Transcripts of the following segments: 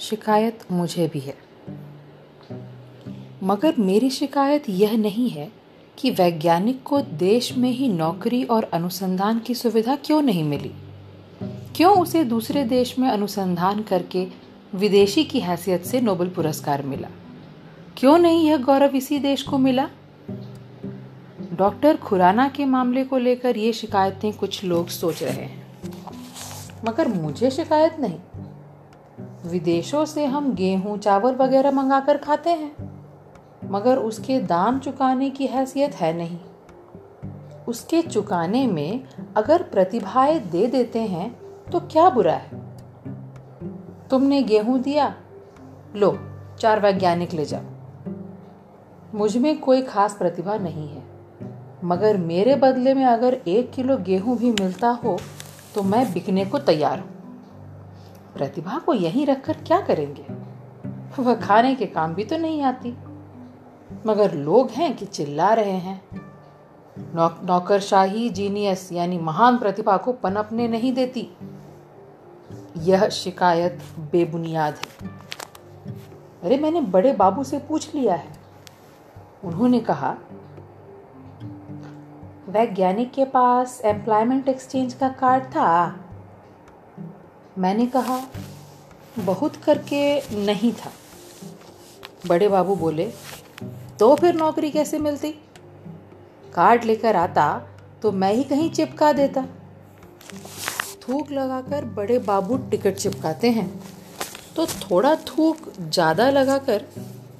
शिकायत मुझे भी है। मगर मेरी शिकायत यह नहीं है कि वैज्ञानिक को देश में ही नौकरी और अनुसंधान की सुविधा क्यों नहीं मिली? क्यों उसे दूसरे देश में अनुसंधान करके विदेशी की हैसियत से नोबेल पुरस्कार मिला? क्यों नहीं यह गौरव इसी देश को मिला? डॉक्टर खुराना के मामले को लेकर ये शिकायतें कुछ लोग सोच रहे हैं। मगर मुझे शिकायत नहीं। विदेशों से हम गेहूँ, चावल वगैरह मंगाकर खाते हैं। मगर उसके दाम चुकाने की हैसियत है नहीं। उसके चुकाने में अगर प्रतिभाएँ दे देते हैं तो क्या बुरा है? तुमने गेहूँ दिया? लो, चार वैज्ञानिक ले जाओ। मुझमें कोई खास प्रतिभा नहीं है। मगर मेरे बदले में अगर एक किलो गेहूँ भी मिलता हो तो मैं बिकने को तैयार हूँ। प्रतिभा को यहीं रखकर क्या करेंगे? वह खाने के काम भी तो नहीं आती। मगर लोग हैं कि चिल्ला रहे हैं। नौ, नौकरशाही जीनियस यानी महान प्रतिभा को पनपने नहीं देती। यह शिकायत बेबुनियाद है। अरे मैंने बड़े बाबू से पूछ लिया है। उन्होंने कहा वैज्ञानिक के पास एम्प्लॉयमेंट एक्सचेंज का कार्ड था। मैंने कहा, बहुत करके नहीं था। बड़े बाबू बोले तो फिर नौकरी कैसे मिलती? कार्ड लेकर आता तो मैं ही कहीं चिपका देता। थूक लगाकर बड़े बाबू टिकट चिपकाते हैं तो थोड़ा थूक ज़्यादा लगाकर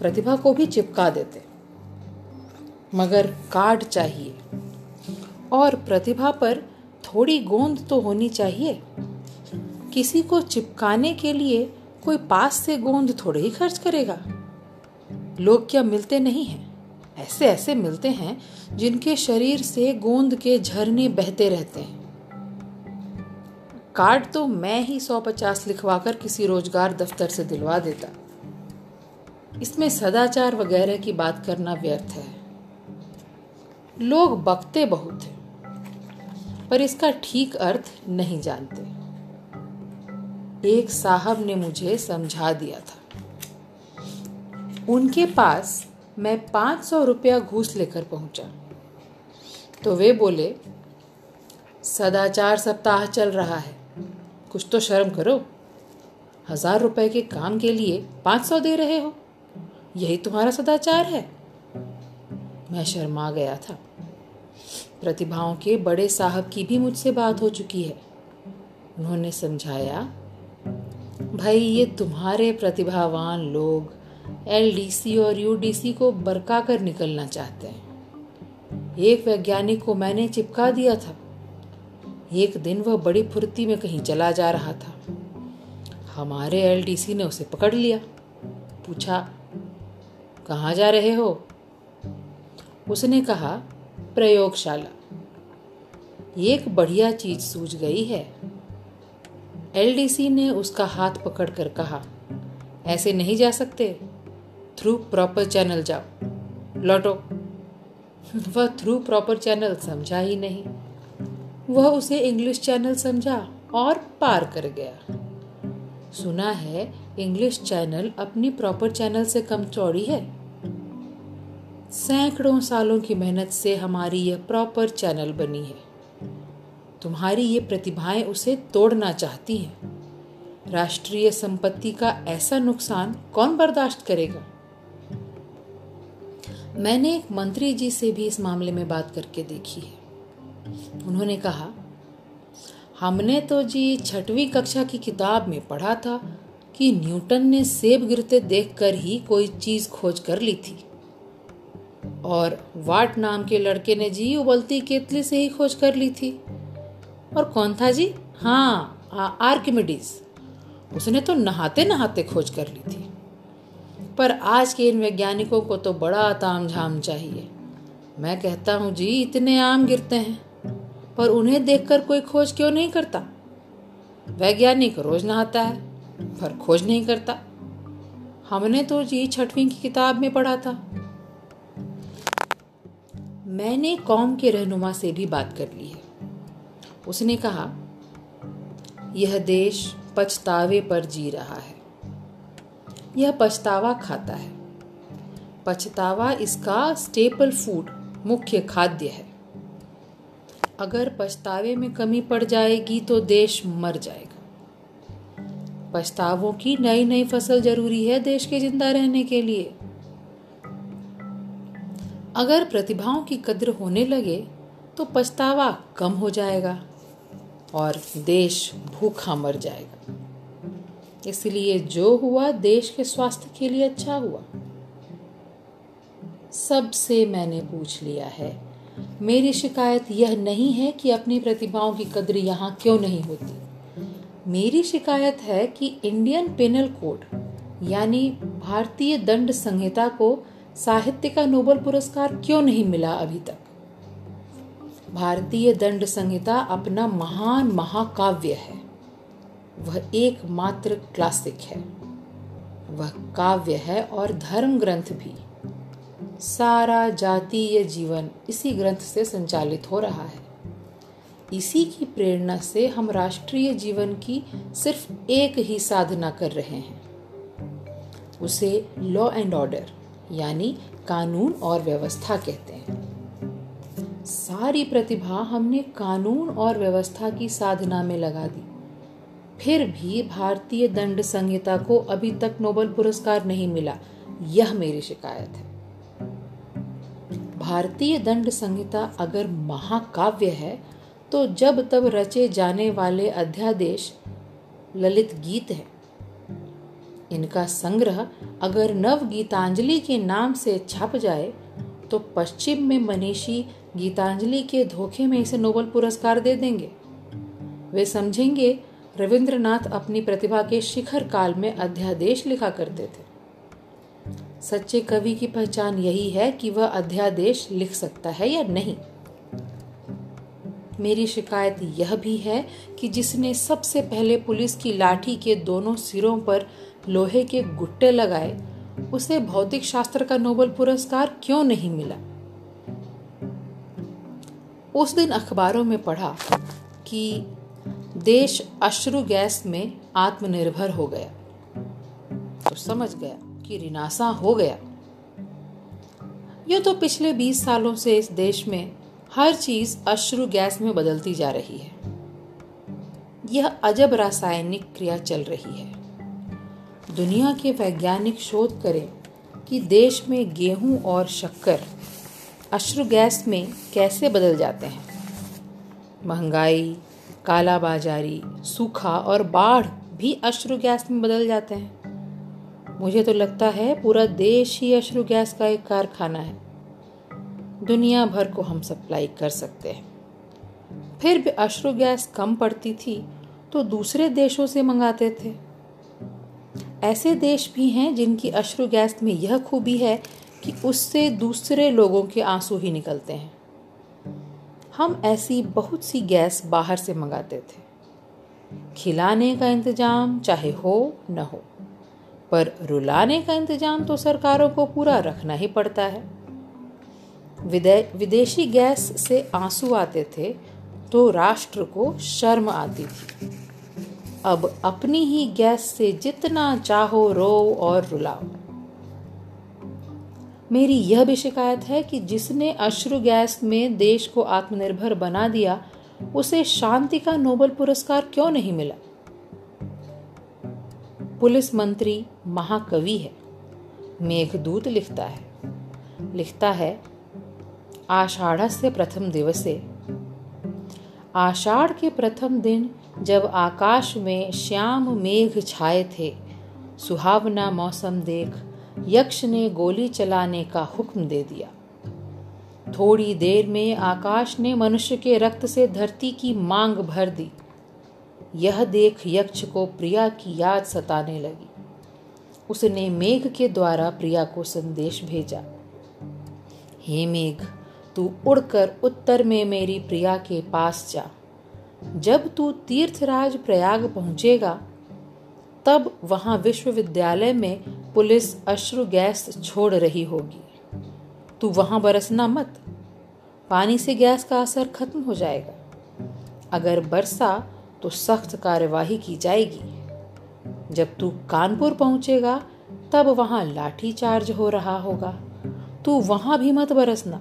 प्रतिभा को भी चिपका देते। मगर कार्ड चाहिए, और प्रतिभा पर थोड़ी गोंद तो होनी चाहिए। किसी को चिपकाने के लिए कोई पास से गोंद थोड़े ही खर्च करेगा। लोग क्या मिलते नहीं हैं? ऐसे ऐसे मिलते हैं जिनके शरीर से गोंद के झरने बहते रहते हैं। कार्ड तो मैं ही सौ पचास लिखवाकर किसी रोज़गार दफ्तर से दिलवा देता। इसमें सदाचार वगैरह की बात करना व्यर्थ है। लोग बकते बहुत हैं, पर इसका ठीक अर्थ नहीं जानते। एक साहब ने मुझे समझा दिया था। उनके पास मैं पाँच सौ रुपया घूस लेकर पहुँचा। तो वे बोले, सदाचार सप्ताह चल रहा है, कुछ तो शर्म करो। हज़ार रुपए के काम के लिए पाँच सौ दे रहे हो, यही तुम्हारा सदाचार है। मैं शर्मा गया था। प्रतिभाओं के बड़े साहब की भी मुझसे बात हो चुकी है। उन्होंने समझाया भाई, ये तुम्हारे प्रतिभावान लोग एलडीसी और यूडीसी को बरका कर निकलना चाहते हैं। एक वैज्ञानिक को मैंने चिपका दिया था। एक दिन वह बड़ी फुर्ती में कहीं चला जा रहा था। हमारे एलडीसी ने उसे पकड़ लिया। पूछा, कहाँ जा रहे हो? उसने कहा, प्रयोगशाला। एक बढ़िया चीज़ सूझ गई है। एलडीसी ने उसका हाथ पकड़कर कहा, ऐसे नहीं जा सकते। थ्रू प्रॉपर चैनल जाओ। लौटो। वह थ्रू प्रॉपर चैनल समझा ही नहीं। वह उसे इंग्लिश चैनल समझा और पार कर गया। सुना है, इंग्लिश चैनल अपनी प्रॉपर चैनल से कम चौड़ी है। सैकड़ों सालों की मेहनत से हमारी यह प्रॉपर चैनल बनी है। तुम्हारी ये प्रतिभाएँ उसे तोड़ना चाहती हैं। राष्ट्रीय संपत्ति का ऐसा नुकसान कौन बर्दाश्त करेगा? मैंने एक मंत्री जी से भी इस मामले में बात करके देखी है। उन्होंने कहा, हमने तो जी छठवीं कक्षा की किताब में पढ़ा था कि न्यूटन ने सेब गिरते देखकर ही कोई चीज़ खोज कर ली थी। और वाट नाम के लड़के ने जी उबलती केतली से ही खोज कर ली थी। और कौन था जी? हाँ आर्किमिडीज। उसने तो नहाते नहाते खोज कर ली थी। पर आज के इन वैज्ञानिकों को तो बड़ा ताम झाम चाहिए। मैं कहता हूँ जी, इतने आम गिरते हैं, पर उन्हें देखकर कोई खोज क्यों नहीं करता? वैज्ञानिक रोज नहाता है, पर खोज नहीं करता। हमने तो जी छठवीं की किताब में पढ़ा था। मैंने कौम के रहनुमा से भी बात कर ली है। उसने कहा, यह देश पछतावे पर जी रहा है। यह पछतावा खाता है। पछतावा इसका स्टेपल फ़ूड मुख्य खाद्य है। अगर पछतावे में कमी पड़ जाएगी तो देश मर जाएगा। पछतावों की नई नई फ़सल ज़रूरी है देश के ज़िंदा रहने के लिए। अगर प्रतिभाओं की कद्र होने लगे तो पछतावा कम हो जाएगा। और देश भूखा मर जाएगा। इसलिए जो हुआ, देश के स्वास्थ्य के लिए अच्छा हुआ। सबसे मैंने पूछ लिया है, मेरी शिकायत यह नहीं है कि अपनी प्रतिभाओं की कद्र यहाँ क्यों नहीं होती। मेरी शिकायत है कि इंडियन पेनल कोड, यानी भारतीय दंड संहिता को साहित्य का नोबल पुरस्कार क्यों नहीं मिला अभी तक? भारतीय दंड संहिता अपना महान महाकाव्य है। वह एकमात्र क्लासिक है। वह काव्य है और धर्म ग्रंथ भी। सारा जातीय जीवन इसी ग्रंथ से संचालित हो रहा है। इसी की प्रेरणा से हम राष्ट्रीय जीवन की सिर्फ़ एक ही साधना कर रहे हैं। उसे लॉ एंड ऑर्डर यानी कानून और व्यवस्था कहते हैं। सारी प्रतिभा हमने कानून और व्यवस्था की साधना में लगा दी। फिर भी भारतीय दंड संहिता को अभी तक नोबल पुरस्कार नहीं मिला, यह मेरी शिकायत है। भारतीय दंड संहिता अगर महाकाव्य है तो जब तब रचे जाने वाले अध्यादेश ललित गीत है। इनका संग्रह अगर नव गीतांजलि के नाम से छप जाए तो पश्चिम में मनीषी गीतांजलि के धोखे में इसे नोबल पुरस्कार दे देंगे। वे समझेंगे, रविंद्रनाथ अपनी प्रतिभा के शिखर काल में अध्यादेश लिखा करते थे। सच्चे कवि की पहचान यही है कि वह अध्यादेश लिख सकता है या नहीं। मेरी शिकायत यह भी है कि जिसने सबसे पहले पुलिस की लाठी के दोनों सिरों पर लोहे के गुट्टे लगाए उसे भौतिक शास्त्र का नोबल पुरस्कार क्यों नहीं मिला? उस दिन अखबारों में पढ़ा कि देश अश्रु गैस में आत्मनिर्भर हो गया। तो समझ गया कि रिनासा हो गया। यह तो पिछले 20 सालों से इस देश में हर चीज़ अश्रु गैस में बदलती जा रही है। यह अजब रासायनिक क्रिया चल रही है। दुनिया के वैज्ञानिक शोध करें कि देश में गेहूँ और शक्कर अश्रु गैस में कैसे बदल जाते हैं। महँगाई काला बाजारी सूखा और बाढ़ भी अश्रु गैस में बदल जाते हैं। मुझे तो लगता है पूरा देश ही अश्रु गैस का एक कारखाना है। दुनिया भर को हम सप्लाई कर सकते हैं। फिर भी अश्रु गैस कम पड़ती थी तो दूसरे देशों से मंगाते थे। ऐसे देश भी हैं जिनकी अश्रु गैस में यह खूबी है कि उससे दूसरे लोगों के आँसू ही निकलते हैं। हम ऐसी बहुत सी गैस बाहर से मंगाते थे। खिलाने का इंतज़ाम चाहे हो न हो, पर रुलाने का इंतज़ाम तो सरकारों को पूरा रखना ही पड़ता है। विदेशी गैस से आँसू आते थे तो राष्ट्र को शर्म आती थी। अब अपनी ही गैस से जितना चाहो रो और रुलाओ। मेरी यह भी शिकायत है कि जिसने अश्रु गैस में देश को आत्मनिर्भर बना दिया, उसे शांति का नोबल पुरस्कार क्यों नहीं मिला? पुलिस मंत्री महाकवि है। मेघदूत लिखता है। लिखता है, आषाढ़स्य प्रथम दिवसे। आषाढ़ के प्रथम दिन जब आकाश में श्याम मेघ छाए थे, सुहावना मौसम देख यक्ष ने गोली चलाने का हुक्म दे दिया। थोड़ी देर में आकाश ने मनुष्य के रक्त से धरती की मांग भर दी। यह देख यक्ष को प्रिया की याद सताने लगी। उसने मेघ के द्वारा प्रिया को संदेश भेजा। हे मेघ, तू उड़कर उत्तर में मेरी प्रिया के पास जा। जब तू तीर्थराज प्रयाग पहुंचेगा, तब वहाँ विश्वविद्यालय में पुलिस अश्रु गैस छोड़ रही होगी। तू वहाँ बरसना मत। पानी से गैस का असर खत्म हो जाएगा। अगर बरसा तो सख्त कार्यवाही की जाएगी। जब तू कानपुर पहुंचेगा, तब वहाँ लाठी चार्ज हो रहा होगा। तू वहाँ भी मत बरसना।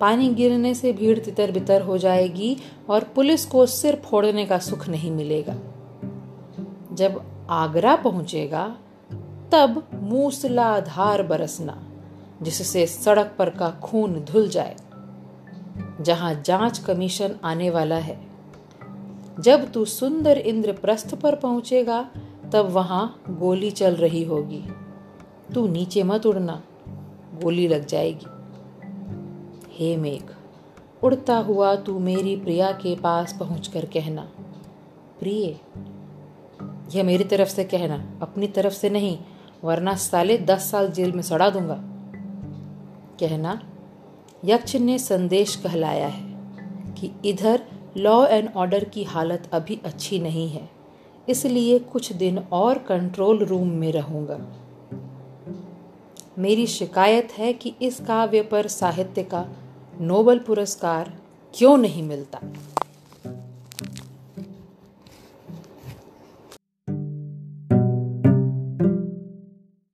पानी गिरने से भीड़ तितर बितर हो जाएगी और पुलिस को सिर फोड़ने का सुख नहीं मिलेगा। जब आगरा पहुंचेगा, तब मूसलाधार बरसना, जिससे सड़क पर का खून धुल जाए, जहाँ जाँच कमीशन आने वाला है। जब तू सुंदर इंद्रप्रस्थ पर पहुंचेगा, तब वहाँ गोली चल रही होगी। तू नीचे मत उड़ना, गोली लग जाएगी। हे मेघ, उड़ता हुआ तू मेरी प्रिया के पास पहुंचकर कहना। प्रिय, यह मेरी तरफ़ से कहना, अपनी तरफ़ से नहीं, वरना साले दस साल जेल में सड़ा दूँगा। कहना, यक्ष ने संदेश कहलाया है कि इधर लॉ एंड ऑर्डर की हालत अभी अच्छी नहीं है, इसलिए कुछ दिन और कंट्रोल रूम में रहूँगा। मेरी शिकायत है कि इस काव्य पर साहित्य का नोबल पुरस्कार क्यों नहीं मिलता?